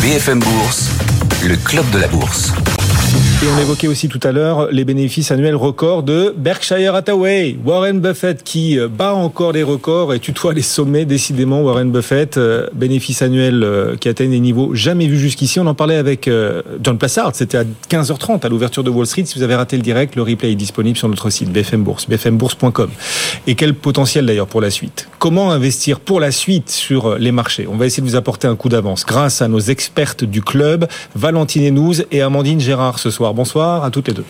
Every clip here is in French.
BFM Bourse, le club de la bourse. Et on évoquait aussi tout à l'heure les bénéfices annuels records de Berkshire Hathaway. Warren Buffett qui euh, bat encore les records et tutoie les sommets décidément. Warren Buffett, euh, bénéfices annuels euh, qui atteignent des niveaux jamais vus jusqu'ici. On en parlait avec John Plassard, c'était à 15h30 à l'ouverture de Wall Street. Si vous avez raté le direct, le replay est disponible sur notre site BFM Bourse, bfmbourse.com. Et quel potentiel d'ailleurs pour la suite? Comment investir pour la suite sur les marchés? On va essayer de vous apporter un coup d'avance grâce à nos expertes du club, Valentine Henouz et Amandine Gérard ce soir. Bonsoir à toutes les deux.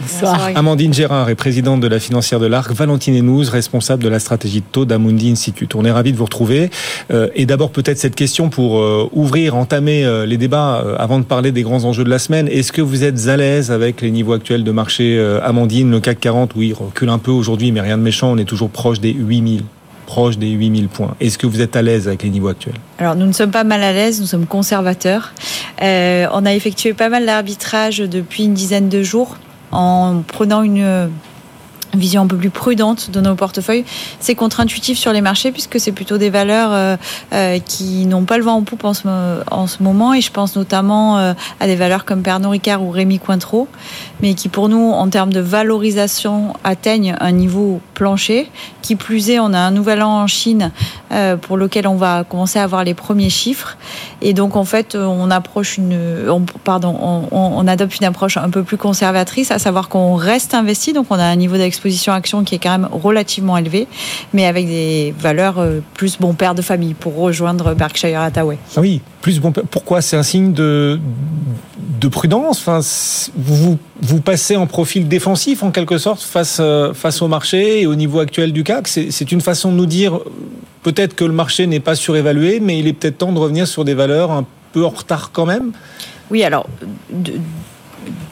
Bonsoir. Amandine Gérard est présidente de la financière de l'Arc, Valentine Henouz, responsable de la stratégie de taux d'Amundi Institute. On est ravis de vous retrouver. Euh, et d'abord peut-être cette question pour euh, ouvrir, entamer euh, les débats avant de parler des grands enjeux de la semaine. Est-ce que vous êtes à l'aise avec les niveaux actuels de marché Amandine, le CAC 40, oui, recule un peu aujourd'hui, mais rien de méchant, on est toujours proche des 8000 proche des 8000 points. Est-ce que vous êtes à l'aise avec les niveaux actuels? Alors nous ne sommes pas mal à l'aise, nous sommes conservateurs. Euh, on a effectué pas mal d'arbitrage depuis une dizaine de jours en prenant une vision un peu plus prudente de nos portefeuilles. C'est contre-intuitif sur les marchés puisque c'est plutôt des valeurs euh, euh, qui n'ont pas le vent en poupe en ce, en ce moment et je pense notamment euh, à des valeurs comme Pernod Ricard ou Rémi Cointreau, mais qui pour nous en termes de valorisation atteignent un niveau plancher. Qui plus est, on a un nouvel an en Chine pour lequel on va commencer à avoir les premiers chiffres et donc en fait on approche une, on, pardon, on, adopte une approche un peu plus conservatrice, à savoir qu'on reste investi, donc on a un niveau d'exposition exposition action qui est quand même relativement élevée, mais avec des valeurs euh, plus bon père de famille pour rejoindre Berkshire Hathaway. Ah oui, plus bon père. Pourquoi? C'est un signe de, de prudence enfin, vous, passez en profil défensif en quelque sorte face, euh, face au marché et au niveau actuel du CAC. C'est une façon de nous dire peut-être que le marché n'est pas surévalué, mais il est peut-être temps de revenir sur des valeurs un peu en retard quand même oui, alors,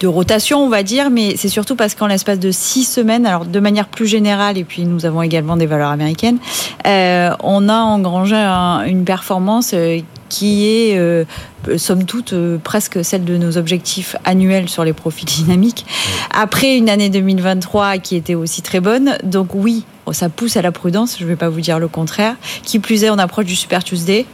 de rotation, on va dire, mais c'est surtout parce qu'en l'espace de six semaines, alors de manière plus générale, et puis nous avons également des valeurs américaines, euh, on a engrangé une performance euh, qui est, euh, somme toute, presque celle de nos objectifs annuels sur les profits dynamiques. Après une année 2023 qui était aussi très bonne, donc oui, ça pousse à la prudence, je ne vais pas vous dire le contraire. Qui plus est, on approche du Super Tuesday.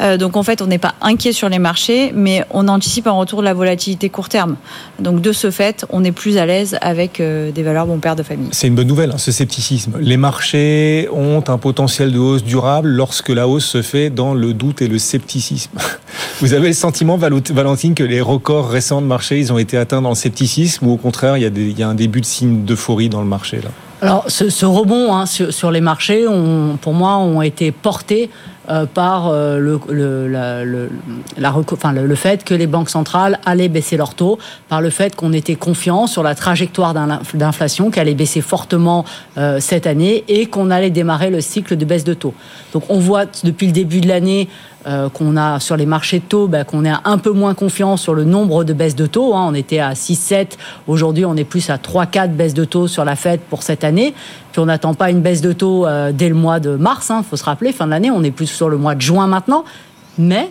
Euh, donc en fait, on n'est pas inquiet sur les marchés, mais on anticipe un retour de la volatilité court terme. Donc de ce fait, on est plus à l'aise avec euh, des valeurs bon père de famille. C'est une bonne nouvelle, hein, ce scepticisme. Les marchés ont un potentiel de hausse durable lorsque la hausse se fait dans le doute et le scepticisme. Vous avez le sentiment, Valentine, que les records récents de marché, ils ont été atteints dans le scepticisme ou au contraire, il y a, y a un début de signe d'euphorie dans le marché là? Alors, ce, rebond hein, sur, les marchés, pour moi, ont été portés par le, le, fait que les banques centrales allaient baisser leurs taux, par le fait qu'on était confiant sur la trajectoire d'inflation qui allait baisser fortement euh, cette année et qu'on allait démarrer le cycle de baisse de taux. Donc on voit depuis le début de l'année qu'on a sur les marchés de taux, ben, qu'on est un peu moins confiant sur le nombre de baisses de taux. Hein. On était à 6-7, aujourd'hui on est plus à 3-4 baisses de taux sur la Fed pour cette année. Puis on n'attend pas une baisse de taux dès le mois de mars, il hein. faut se rappeler, fin de l'année, on est plus sur le mois de juin maintenant, mais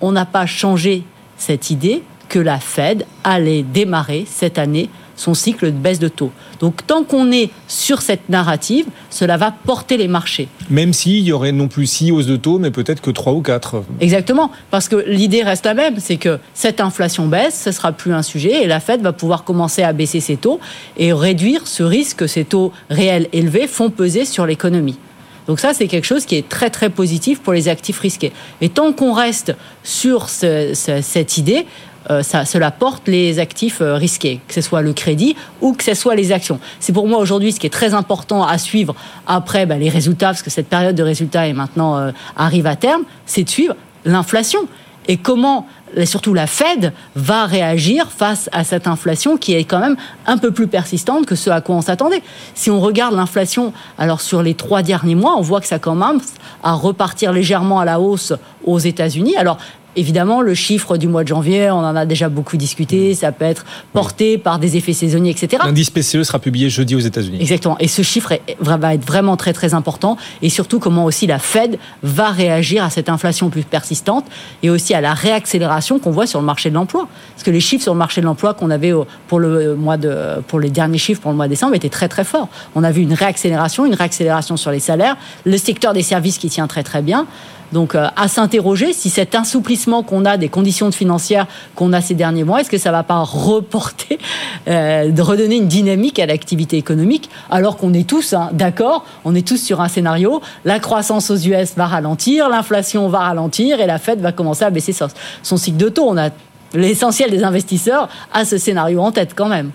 on n'a pas changé cette idée que la Fed allait démarrer cette année son cycle de baisse de taux. Donc tant qu'on est sur cette narrative, cela va porter les marchés. Même s'il y aurait non plus six hausses de taux, mais peut-être que trois ou quatre. Exactement, parce que l'idée reste la même, c'est que cette inflation baisse, ce sera plus un sujet, et la Fed va pouvoir commencer à baisser ses taux et réduire ce risque que ces taux réels élevés font peser sur l'économie. Donc ça, c'est quelque chose qui est très très positif pour les actifs risqués. Et tant qu'on reste sur cette idée, euh, ça, cela porte les actifs euh, risqués, que ce soit le crédit ou que ce soit les actions. C'est pour moi aujourd'hui ce qui est très important à suivre après bah, les résultats, parce que cette période de résultats est maintenant euh, arrive à terme, c'est de suivre l'inflation et comment et surtout la Fed va réagir face à cette inflation qui est quand même un peu plus persistante que ce à quoi on s'attendait. Si on regarde l'inflation, alors sur les trois derniers mois, on voit que ça commence à repartir légèrement à la hausse aux États-Unis. Alors Évidemment, le chiffre du mois de janvier, on en a déjà beaucoup discuté, ça peut être porté par des effets saisonniers, etc. L'indice PCE sera publié jeudi aux États-Unis. Exactement. Et ce chiffre va être vraiment très très important. Et surtout, comment aussi la Fed va réagir à cette inflation plus persistante et aussi à la réaccélération qu'on voit sur le marché de l'emploi. Parce que les chiffres sur le marché de l'emploi qu'on avait pour le mois de, pour les derniers chiffres pour le mois de décembre étaient très très forts. On a vu une réaccélération, une réaccélération sur les salaires, le secteur des services qui tient très très bien. Donc à s'interroger si cet assouplissement qu'on a des conditions financières qu'on a ces derniers mois, est-ce que ça va pas reporter, de redonner une dynamique à l'activité économique, alors qu'on est tous hein, d'accord, on est tous sur un scénario, la croissance aux US va ralentir, l'inflation va ralentir et la Fed va commencer à baisser son cycle de taux. On a l'essentiel des investisseurs a ce scénario en tête quand même.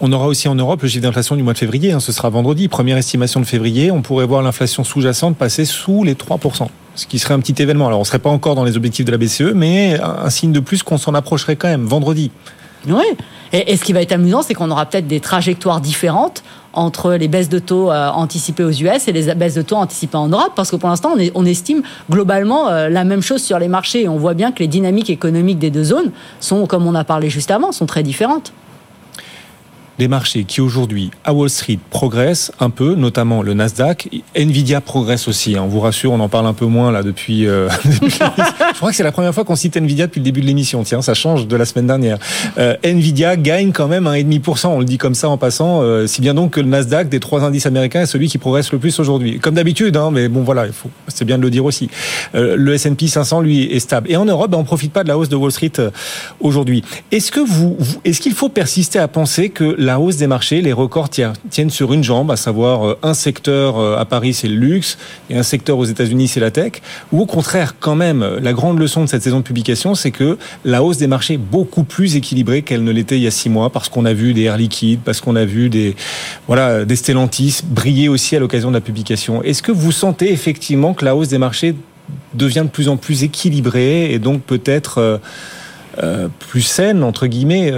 On aura aussi en Europe le chiffre d'inflation du mois de février, hein. ce sera vendredi, première estimation de février, on pourrait voir l'inflation sous-jacente passer sous les 3%, ce qui serait un petit événement. Alors on ne serait pas encore dans les objectifs de la BCE, mais un signe de plus qu'on s'en approcherait quand même, vendredi. Oui, et, et, ce qui va être amusant, c'est qu'on aura peut-être des trajectoires différentes entre les baisses de taux euh, anticipées aux US et les baisses de taux anticipées en Europe, parce que pour l'instant, on, estime globalement euh, la même chose sur les marchés. Et on voit bien que les dynamiques économiques des deux zones sont, comme on a parlé juste avant, sont très différentes les marchés qui aujourd'hui à Wall Street progressent un peu, notamment le Nasdaq. Nvidia progresse aussi. Hein. On vous rassure, on en parle un peu moins là depuis. Euh, je crois que c'est la première fois qu'on cite Nvidia depuis le début de l'émission. Tiens, ça change de la semaine dernière. Euh, Nvidia gagne quand même un et demi On le dit comme ça en passant. Euh, si bien donc que le Nasdaq des trois indices américains est celui qui progresse le plus aujourd'hui. Comme d'habitude, hein, mais bon voilà. C'est bien de le dire aussi. Euh, le S&P 500 lui est stable. Et en Europe, ben, on profite pas de la hausse de Wall Street euh, aujourd'hui. Est-ce que vous est-ce qu'il faut persister à penser que la hausse des marchés, les records tiennent sur une jambe, à savoir euh, un secteur euh, à Paris, c'est le luxe, et un secteur aux États-Unis, c'est la tech. Ou au contraire, quand même, la grande leçon de cette saison de publication, c'est que la hausse des marchés est beaucoup plus équilibrée qu'elle ne l'était il y a six mois, parce qu'on a vu des Air Liquide, parce qu'on a vu des, voilà, des Stellantis briller aussi à l'occasion de la publication. Est-ce que vous sentez effectivement que la hausse des marchés devient de plus en plus équilibrée et donc peut-être euh, plus saine, entre guillemets,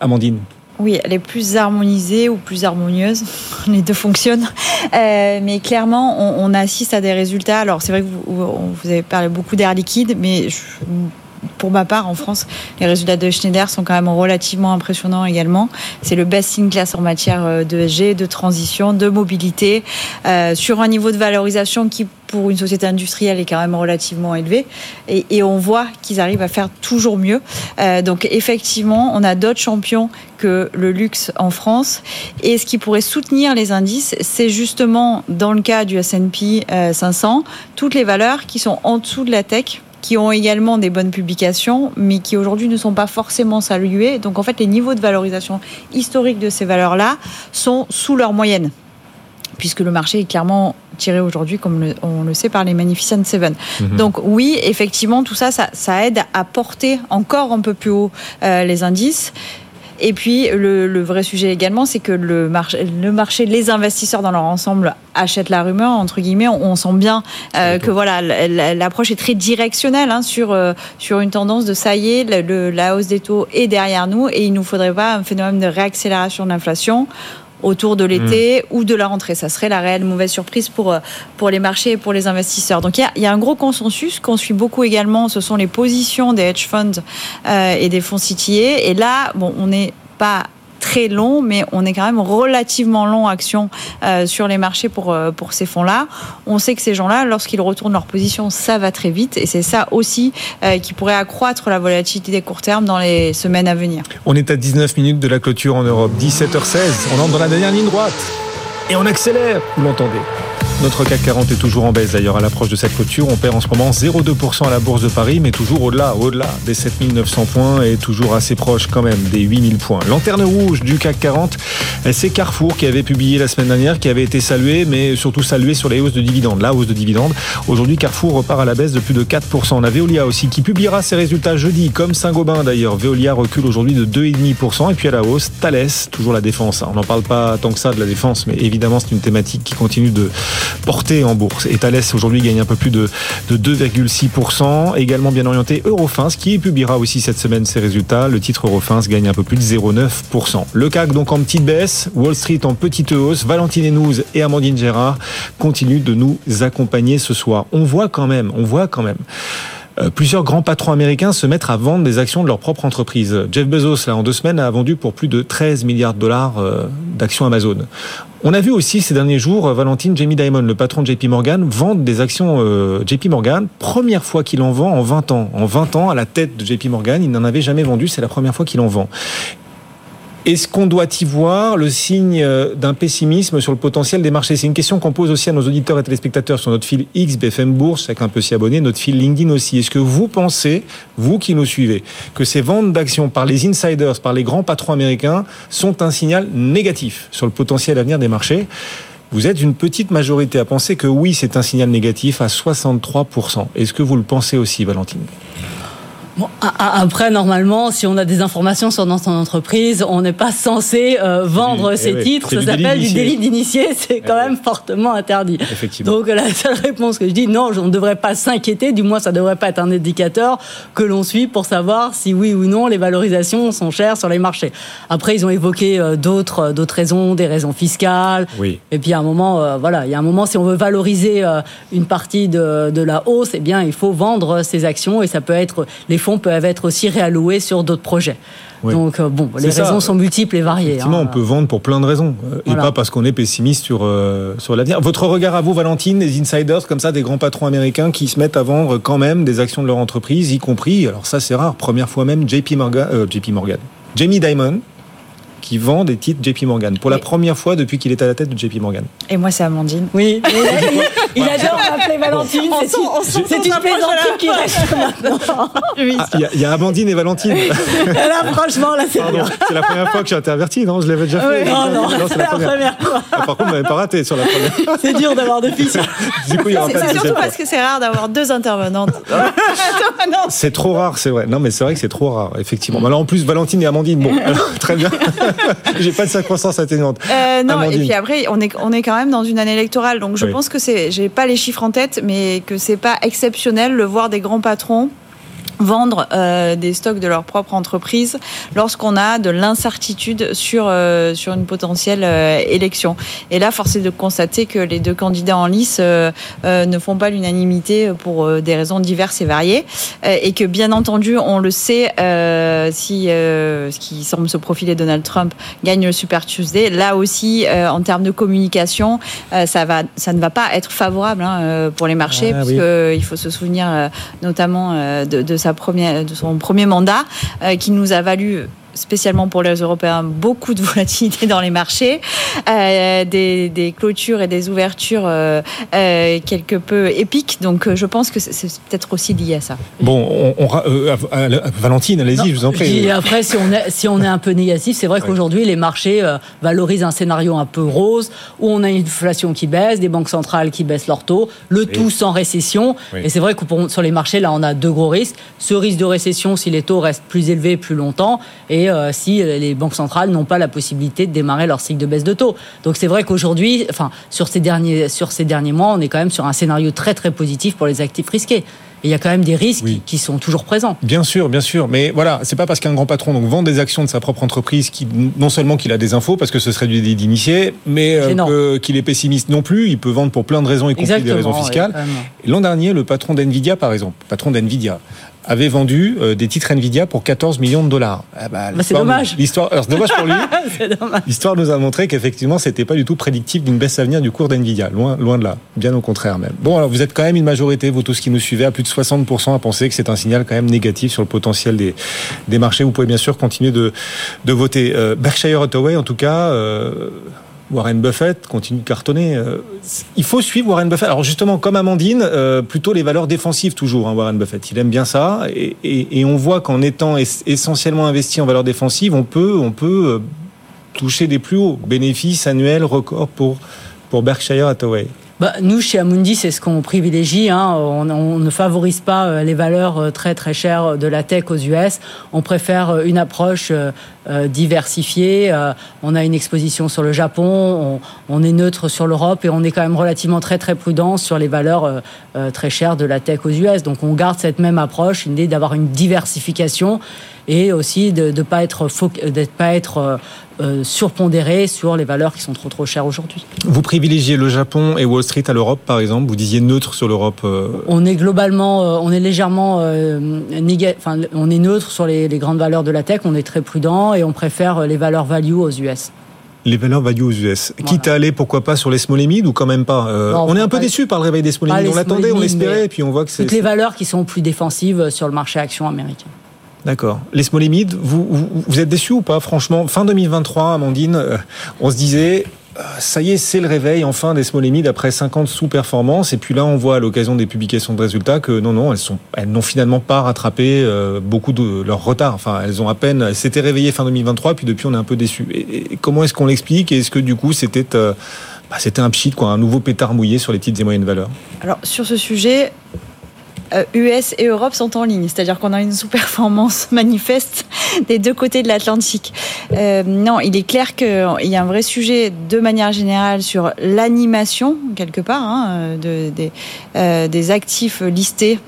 Amandine? Oui, elle est plus harmonisée ou plus harmonieuse. Les deux fonctionnent. Euh, mais clairement, on, assiste à des résultats. Alors, c'est vrai que vous, avez parlé beaucoup d'air liquide, mais pour ma part, en France, les résultats de Schneider sont quand même relativement impressionnants également. C'est le best in class en matière euh, de SG, de transition, de mobilité, euh, sur un niveau de valorisation qui, pour une société industrielle, est quand même relativement élevé. Et, on voit qu'ils arrivent à faire toujours mieux. Euh, donc, effectivement, on a d'autres champions que le luxe en France. Et ce qui pourrait soutenir les indices, c'est justement, dans le cas du S&P 500, toutes les valeurs qui sont en dessous de la tech qui ont également des bonnes publications, mais qui aujourd'hui ne sont pas forcément saluées. Donc en fait, les niveaux de valorisation historique de ces valeurs-là sont sous leur moyenne puisque le marché est clairement tiré aujourd'hui, comme le, on le sait, par les Magnificent Seven. Mmh. Donc oui, effectivement, tout ça, ça, ça, aide à porter encore un peu plus haut euh, les indices. Et puis le, le vrai sujet également, c'est que le marché, le marché, les investisseurs dans leur ensemble achètent la rumeur entre guillemets. On, on sent bien euh, que voilà, l'approche est très directionnelle hein, sur euh, sur une tendance de ça y est, le, la hausse des taux est derrière nous et il nous faudrait pas un phénomène de réaccélération de l'inflation autour de l'été mmh. ou de la rentrée. Ça serait la réelle mauvaise surprise pour, pour les marchés et pour les investisseurs. Donc il y a, il y a un gros consensus qu'on suit beaucoup également. Ce sont les positions des hedge funds euh, et des fonds citiers. Et là, bon, on n'est pas très long, mais on est quand même relativement long action euh, sur les marchés pour, euh, pour ces fonds-là. On sait que ces gens-là, lorsqu'ils retournent leur position, ça va très vite et c'est ça aussi euh, qui pourrait accroître la volatilité des court termes dans les semaines à venir. On est à 19 minutes de la clôture en Europe, 17h16, on entre dans la dernière ligne droite et on accélère, vous l'entendez. Notre CAC 40 est toujours en baisse d'ailleurs à l'approche de cette clôture. On perd en ce moment 0,2% à la Bourse de Paris, mais toujours au-delà, au-delà des 7900 points et toujours assez proche quand même des 8000 points. Lanterne rouge du CAC 40, c'est Carrefour qui avait publié la semaine dernière, qui avait été salué, mais surtout salué sur les hausses de dividendes. La hausse de dividendes. Aujourd'hui, Carrefour repart à la baisse de plus de 4%. On a Veolia aussi qui publiera ses résultats jeudi, comme Saint-Gobain d'ailleurs. Veolia recule aujourd'hui de 2,5%. Et puis à la hausse, Thales, toujours la défense. On n'en parle pas tant que ça de la défense, mais évidemment, c'est une thématique qui continue de porté en bourse. Et Thales aujourd'hui gagne un peu plus de, de 2,6%. Également bien orienté Eurofins qui publiera aussi cette semaine ses résultats. Le titre Eurofins gagne un peu plus de 0,9%. Le CAC donc en petite baisse, Wall Street en petite hausse. Valentine Henouz et Amandine Gérard continuent de nous accompagner ce soir. On voit quand même, on voit quand même plusieurs grands patrons américains se mettent à vendre des actions de leur propre entreprise. Jeff Bezos, là, en deux semaines, a vendu pour plus de 13 milliards de dollars euh, d'actions Amazon. On a vu aussi ces derniers jours euh, Valentine Jamie Dimon, le patron de JP Morgan, vendre des actions JP Morgan. Première fois qu'il en vend en 20 ans. En 20 ans, à la tête de JP Morgan, il n'en avait jamais vendu. C'est la première fois qu'il en vend. Est-ce qu'on doit y voir le signe euh, d'un pessimisme sur le potentiel des marchés? C'est une question qu'on pose aussi à nos auditeurs et téléspectateurs sur notre fil X, BFM Bourse, chacun peut s'y abonner, notre fil LinkedIn aussi. Est-ce que vous pensez, vous qui nous suivez, que ces ventes d'actions par les insiders, par les grands patrons américains, sont un signal négatif sur le potentiel à venir des marchés? Vous êtes une petite majorité à penser que oui, c'est un signal négatif à 63%. Est-ce que vous le pensez aussi, Valentine? Bon, après, normalement, si on a des informations sur dans son entreprise, on n'est pas censé euh, vendre ses eh titres. Ça s'appelle du délit d'initié. C'est quand eh même fortement interdit. Donc la seule réponse que je dis, non, on ne devrait pas s'inquiéter. Du moins, ça ne devrait pas être un indicateur que l'on suit pour savoir si oui ou non les valorisations sont chères sur les marchés. Après, ils ont évoqué euh, d'autres euh, d'autres raisons, des raisons fiscales. Oui. Et puis à un moment, voilà, il y a un moment, si on veut valoriser une partie de, de la hausse, eh bien, il faut vendre ses actions et ça peut être les fonds peuvent être aussi réalloués sur d'autres projets. Donc euh, bon, les raisons sont multiples et variées. Effectivement, hein. on peut vendre pour plein de raisons euh, et pas parce qu'on est pessimiste sur euh, sur l'avenir. Votre regard à vous, Valentine, des insiders comme ça, des grands patrons américains qui se mettent à vendre quand même des actions de leur entreprise, y compris, alors ça c'est rare, première fois même, JP Morgan, JP Morgan, Jamie Dimon, qui vend des titres JP Morgan pour la première fois depuis qu'il est à la tête de JP Morgan. Et moi, c'est Amandine. Oui. il adore m'appeler Valentine. C'est une plaisanterie qui reste maintenant. Ah, il y, a Amandine et Valentine. là, franchement, là, c'est C'est la première fois que j'ai interverti, non? Je l'avais déjà fait. non, non, c'est la, première, fois. Ah, par contre, vous n'avez pas raté sur la première. C'est dur d'avoir deux filles. du coup, il y aura pas de surtout parce que c'est rare d'avoir deux intervenantes. c'est trop rare, c'est vrai. Non, mais c'est vrai que c'est trop rare, effectivement. Alors, en plus, Valentine et Amandine, bon, très bien. J'ai pas de circonstances atténuantes. Euh, non, et puis après, on est, on est quand même dans une année électorale, donc je pense que c'est, j'ai pas les chiffres en tête, mais que c'est pas exceptionnel le voir des grands patrons vendre euh, des stocks de leur propre entreprise lorsqu'on a de l'incertitude sur euh, sur une potentielle euh, élection. Et là, force est de constater que les deux candidats en lice ne font pas l'unanimité pour des raisons diverses et variées, et que bien entendu, on le sait, si ce qui semble se profiler Donald Trump gagne le Super Tuesday, là aussi, en termes de communication, ça va, ça ne va pas être favorable hein, pour les marchés, ah, puisqu'il faut se souvenir notamment de, de sa première, de son premier mandat, euh, qui nous a valu spécialement pour les Européens, beaucoup de volatilité dans les marchés, euh, des, des, clôtures et des ouvertures euh, euh quelque peu épiques. Donc euh, je pense que c'est peut-être aussi lié à ça. Bon, on, on euh, Valentine, allez-y, je vous en prie. Et après, si on est, si on est un peu négatif, c'est vrai qu'aujourd'hui, les marchés valorisent un scénario un peu rose, où on a une inflation qui baisse, des banques centrales qui baissent leurs taux, le tout sans récession. Et c'est vrai que pour, sur les marchés, là, on a deux gros risques. Ce risque de récession, si les taux restent plus élevés plus longtemps, et euh, si les banques centrales n'ont pas la possibilité de démarrer leur cycle de baisse de taux. Donc c'est vrai qu'aujourd'hui, enfin sur ces derniers sur ces derniers mois, on est quand même sur un scénario très très positif pour les actifs risqués. il y a quand même des risques qui sont toujours présents. Bien sûr, bien sûr. Mais voilà, c'est pas parce qu'un grand patron donc vend des actions de sa propre entreprise qui non seulement qu'il a des infos parce que ce serait du délit d'initié, mais euh, qu'il est pessimiste non plus. Il peut vendre pour plein de raisons, y compris des raisons fiscales. L'an dernier, le patron d'Nvidia, par exemple, patron d'Nvidia, avait vendu euh, des titres Nvidia pour 14 millions de dollars. Ah bah, bah, c'est dommage. L'histoire, c'est dommage pour lui. L'histoire nous a montré qu'effectivement, c'était pas du tout prédictif d'une baisse à venir du cours d'Nvidia. Loin, loin de là. Bien au contraire même. Bon, alors vous êtes quand même une majorité, vous tous qui nous suivez, à plus de 60% à penser que c'est un signal quand même négatif sur le potentiel des, des marchés. Vous pouvez bien sûr continuer de, de voter. Euh, Berkshire Hathaway, en tout cas, euh, Warren Buffett continue de cartonner. Euh, il faut suivre Warren Buffett. Alors justement, comme Amandine, euh, plutôt les valeurs défensives toujours, hein, Warren Buffett. Il aime bien ça. Et, on voit qu'en étant essentiellement investi en valeurs défensives, on peut, on peut euh, toucher des plus hauts bénéfices annuels records pour, pour Berkshire Hathaway. Bah, nous, chez Amundi, c'est ce qu'on privilégie. Hein. On, ne favorise pas euh, les valeurs euh, très très chères de la tech aux US. On préfère euh, une approche diversifiée. On a une exposition sur le Japon. On, est neutre sur l'Europe et on est quand même relativement très très prudent sur les valeurs très chères de la tech aux US. Donc on garde cette même approche, une idée d'avoir une diversification et aussi de ne pas être, pas être euh, euh, surpondéré sur les valeurs qui sont trop trop chères aujourd'hui. Vous privilégiez le Japon et Wall Street à l'Europe, par exemple? Vous disiez neutre sur l'Europe euh? On est globalement, on est légèrement, enfin, on est neutre sur les, grandes valeurs de la tech, on est très prudent et on préfère les valeurs value aux US les valeurs value aux US. Quitte à aller, pourquoi pas, sur les small et mid ou quand même pas On est un peu déçu par le réveil des small et mid. On l'attendait, on l'espérait, et puis on voit que c'est... Toutes les valeurs qui sont plus défensives sur le marché action américain. D'accord. Les limits, vous, vous, êtes déçus ou pas Franchement, fin 2023, Amandine, euh, on se disait euh, ça y est, c'est le réveil enfin des limits après 50 sous-performances. Et puis là, on voit à l'occasion des publications de résultats que non, non, elles elles n'ont finalement pas rattrapé euh, beaucoup de leur retard. Enfin, elles ont à peine, s'étaient réveillées fin 2023, puis depuis, on est un peu et comment est-ce qu'on l'explique? Est-ce que du coup, c'était bah, c'était un pchit, quoi, un nouveau pétard mouillé sur les petites et moyennes valeurs? Alors sur ce sujet, US et Europe sont en ligne, c'est-à-dire qu'on a une sous-performance manifeste des deux côtés de l'Atlantique. Euh, non, il est clair qu'il y a un vrai sujet de manière générale sur l'animation, quelque part, hein, de, des, euh, des actifs listés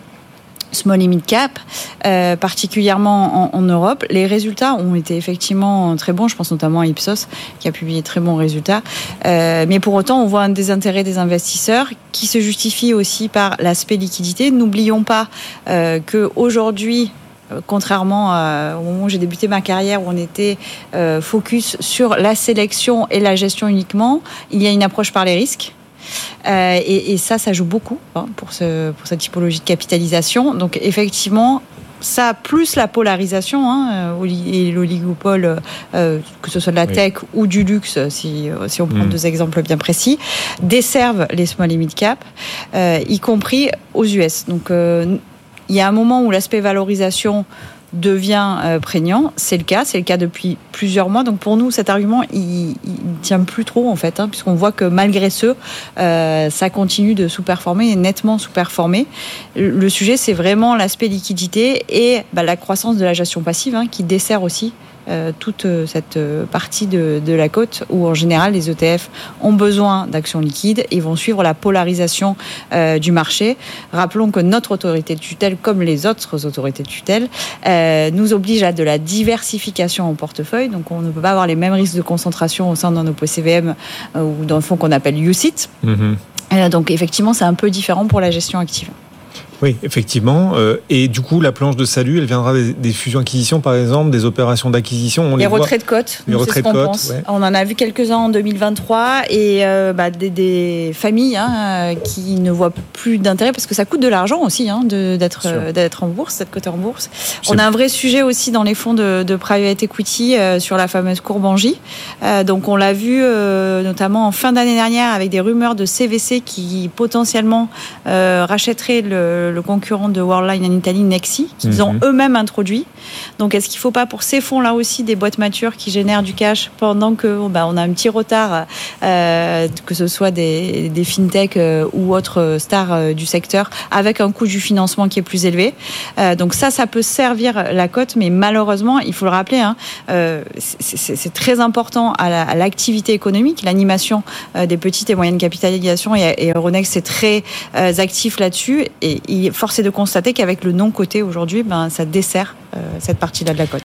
small et mid cap, euh, particulièrement en, Europe. Les résultats ont été effectivement très bons. Je pense notamment à Ipsos qui a publié très bons résultats. Euh, mais pour autant, on voit un désintérêt des investisseurs qui se justifie aussi par l'aspect liquidité. N'oublions pas euh, que aujourd'hui euh, contrairement au moment où j'ai débuté ma carrière où on était focus sur la sélection et la gestion uniquement, il y a une approche par les risques. Euh, et, et, ça, ça joue beaucoup hein, pour, ce, pour cette typologie de capitalisation. Donc effectivement, ça plus la polarisation hein, et l'oligopole, euh, que ce soit de la tech ou du luxe, si, si on prend mmh. deux exemples bien précis, desservent les small et mid cap, euh, y compris aux US. Donc euh, il y a un moment où l'aspect valorisation devient euh, prégnant. C'est le cas, c'est le cas depuis plusieurs mois. Donc pour nous, cet argument, il, tient plus trop en fait, hein, puisqu'on voit que malgré ce, euh, ça continue de sous-performer et nettement sous-performer. Le sujet, c'est vraiment l'aspect liquidité et bah, la croissance de la gestion passive hein, qui dessert aussi euh, toute cette partie de, de, la côte où en général les ETF ont besoin d'actions liquides et vont suivre la polarisation euh, du marché. Rappelons que notre autorité de tutelle, comme les autres autorités de tutelle, euh, nous oblige à de la diversification en portefeuille. Donc on ne peut pas avoir les mêmes risques de concentration au sein d'un OPCVM ou d'un fonds qu'on appelle UCIT. Mm -hmm. Donc effectivement, c'est un peu différent pour la gestion active. Oui, effectivement. Euh, et du coup, la planche de salut, elle viendra des, des fusions-acquisitions, par exemple, des opérations d'acquisition. Les, les retraits de cotes. Les retraits de cotes. Ouais. On en a vu quelques-uns en 2023 et euh, bah, des, des, familles hein, qui ne voient plus d'intérêt parce que ça coûte de l'argent aussi hein, d'être euh, en bourse, d'être coté en bourse. On a un vrai sujet aussi dans les fonds de, de private equity euh, sur la fameuse courbe J. donc, on l'a vu notamment en fin d'année dernière avec des rumeurs de CVC qui potentiellement rachèteraient le le concurrent de Worldline en Italie, Nexi, qu'ils mm -hmm. ont eux-mêmes introduit. Donc, est-ce qu'il ne faut pas pour ces fonds-là aussi des boîtes matures qui génèrent du cash pendant que bah, on a un petit retard, euh, que ce soit des, des fintech euh, ou autres stars euh, du secteur, avec un coût du financement qui est plus élevé. Donc ça, ça peut servir la cote, mais malheureusement, il faut le rappeler, hein, c'est très important à l'activité la, économique, l'animation des petites et moyennes capitalisations, et, et Euronext c'est très actif là-dessus, et il force est de constater qu'avec le non coté aujourd'hui, ben, ça dessert euh, cette partie-là de la côte.